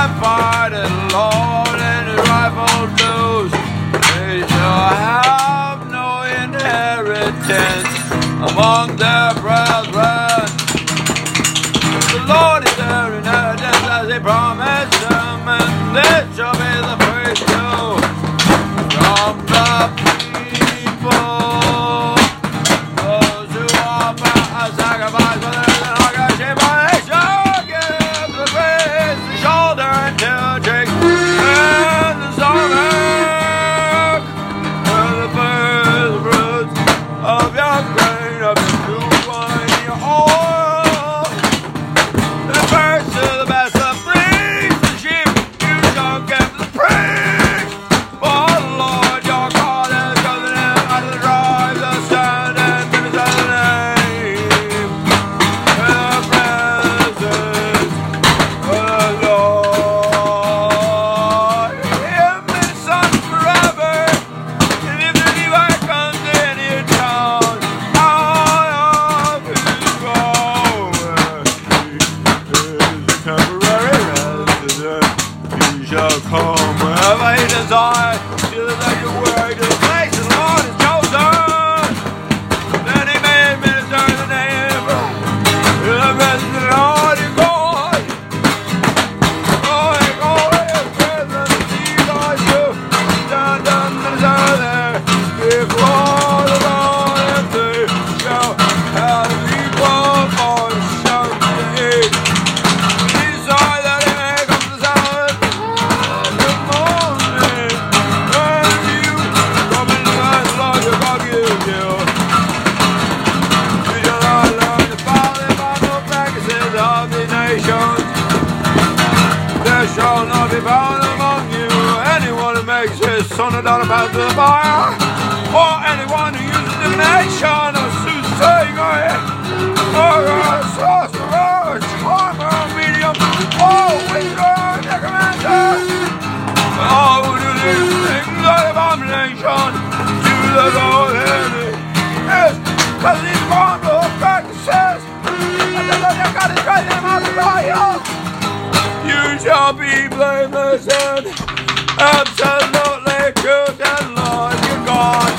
half-hearted lord and his rifle blues. They shall have no inheritance among their brethren. The Lord is their inheritance as he promised them, and they up. heart. shall not be found among you. Anyone who makes his son a dollar about the fire, or anyone who uses the nation. be blameless and absolutely good and Lord your God.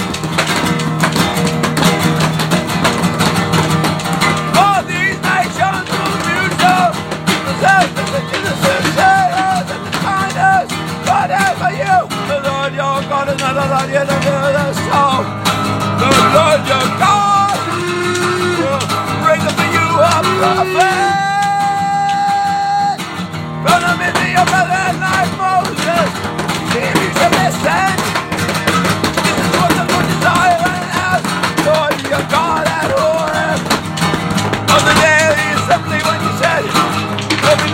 All these nations will mute up, possessed of the innocent sailors and the kindness, whatever you, the Lord your God is not allowed you to do this.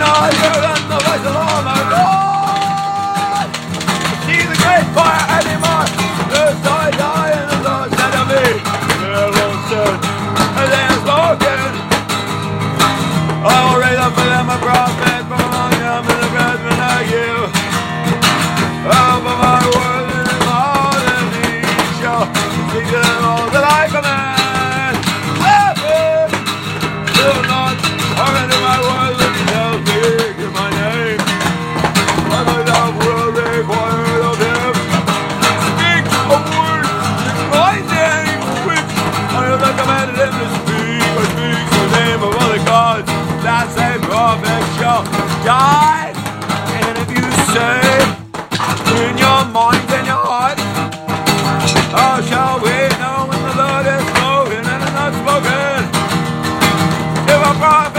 Lord, you're the voice of. Father.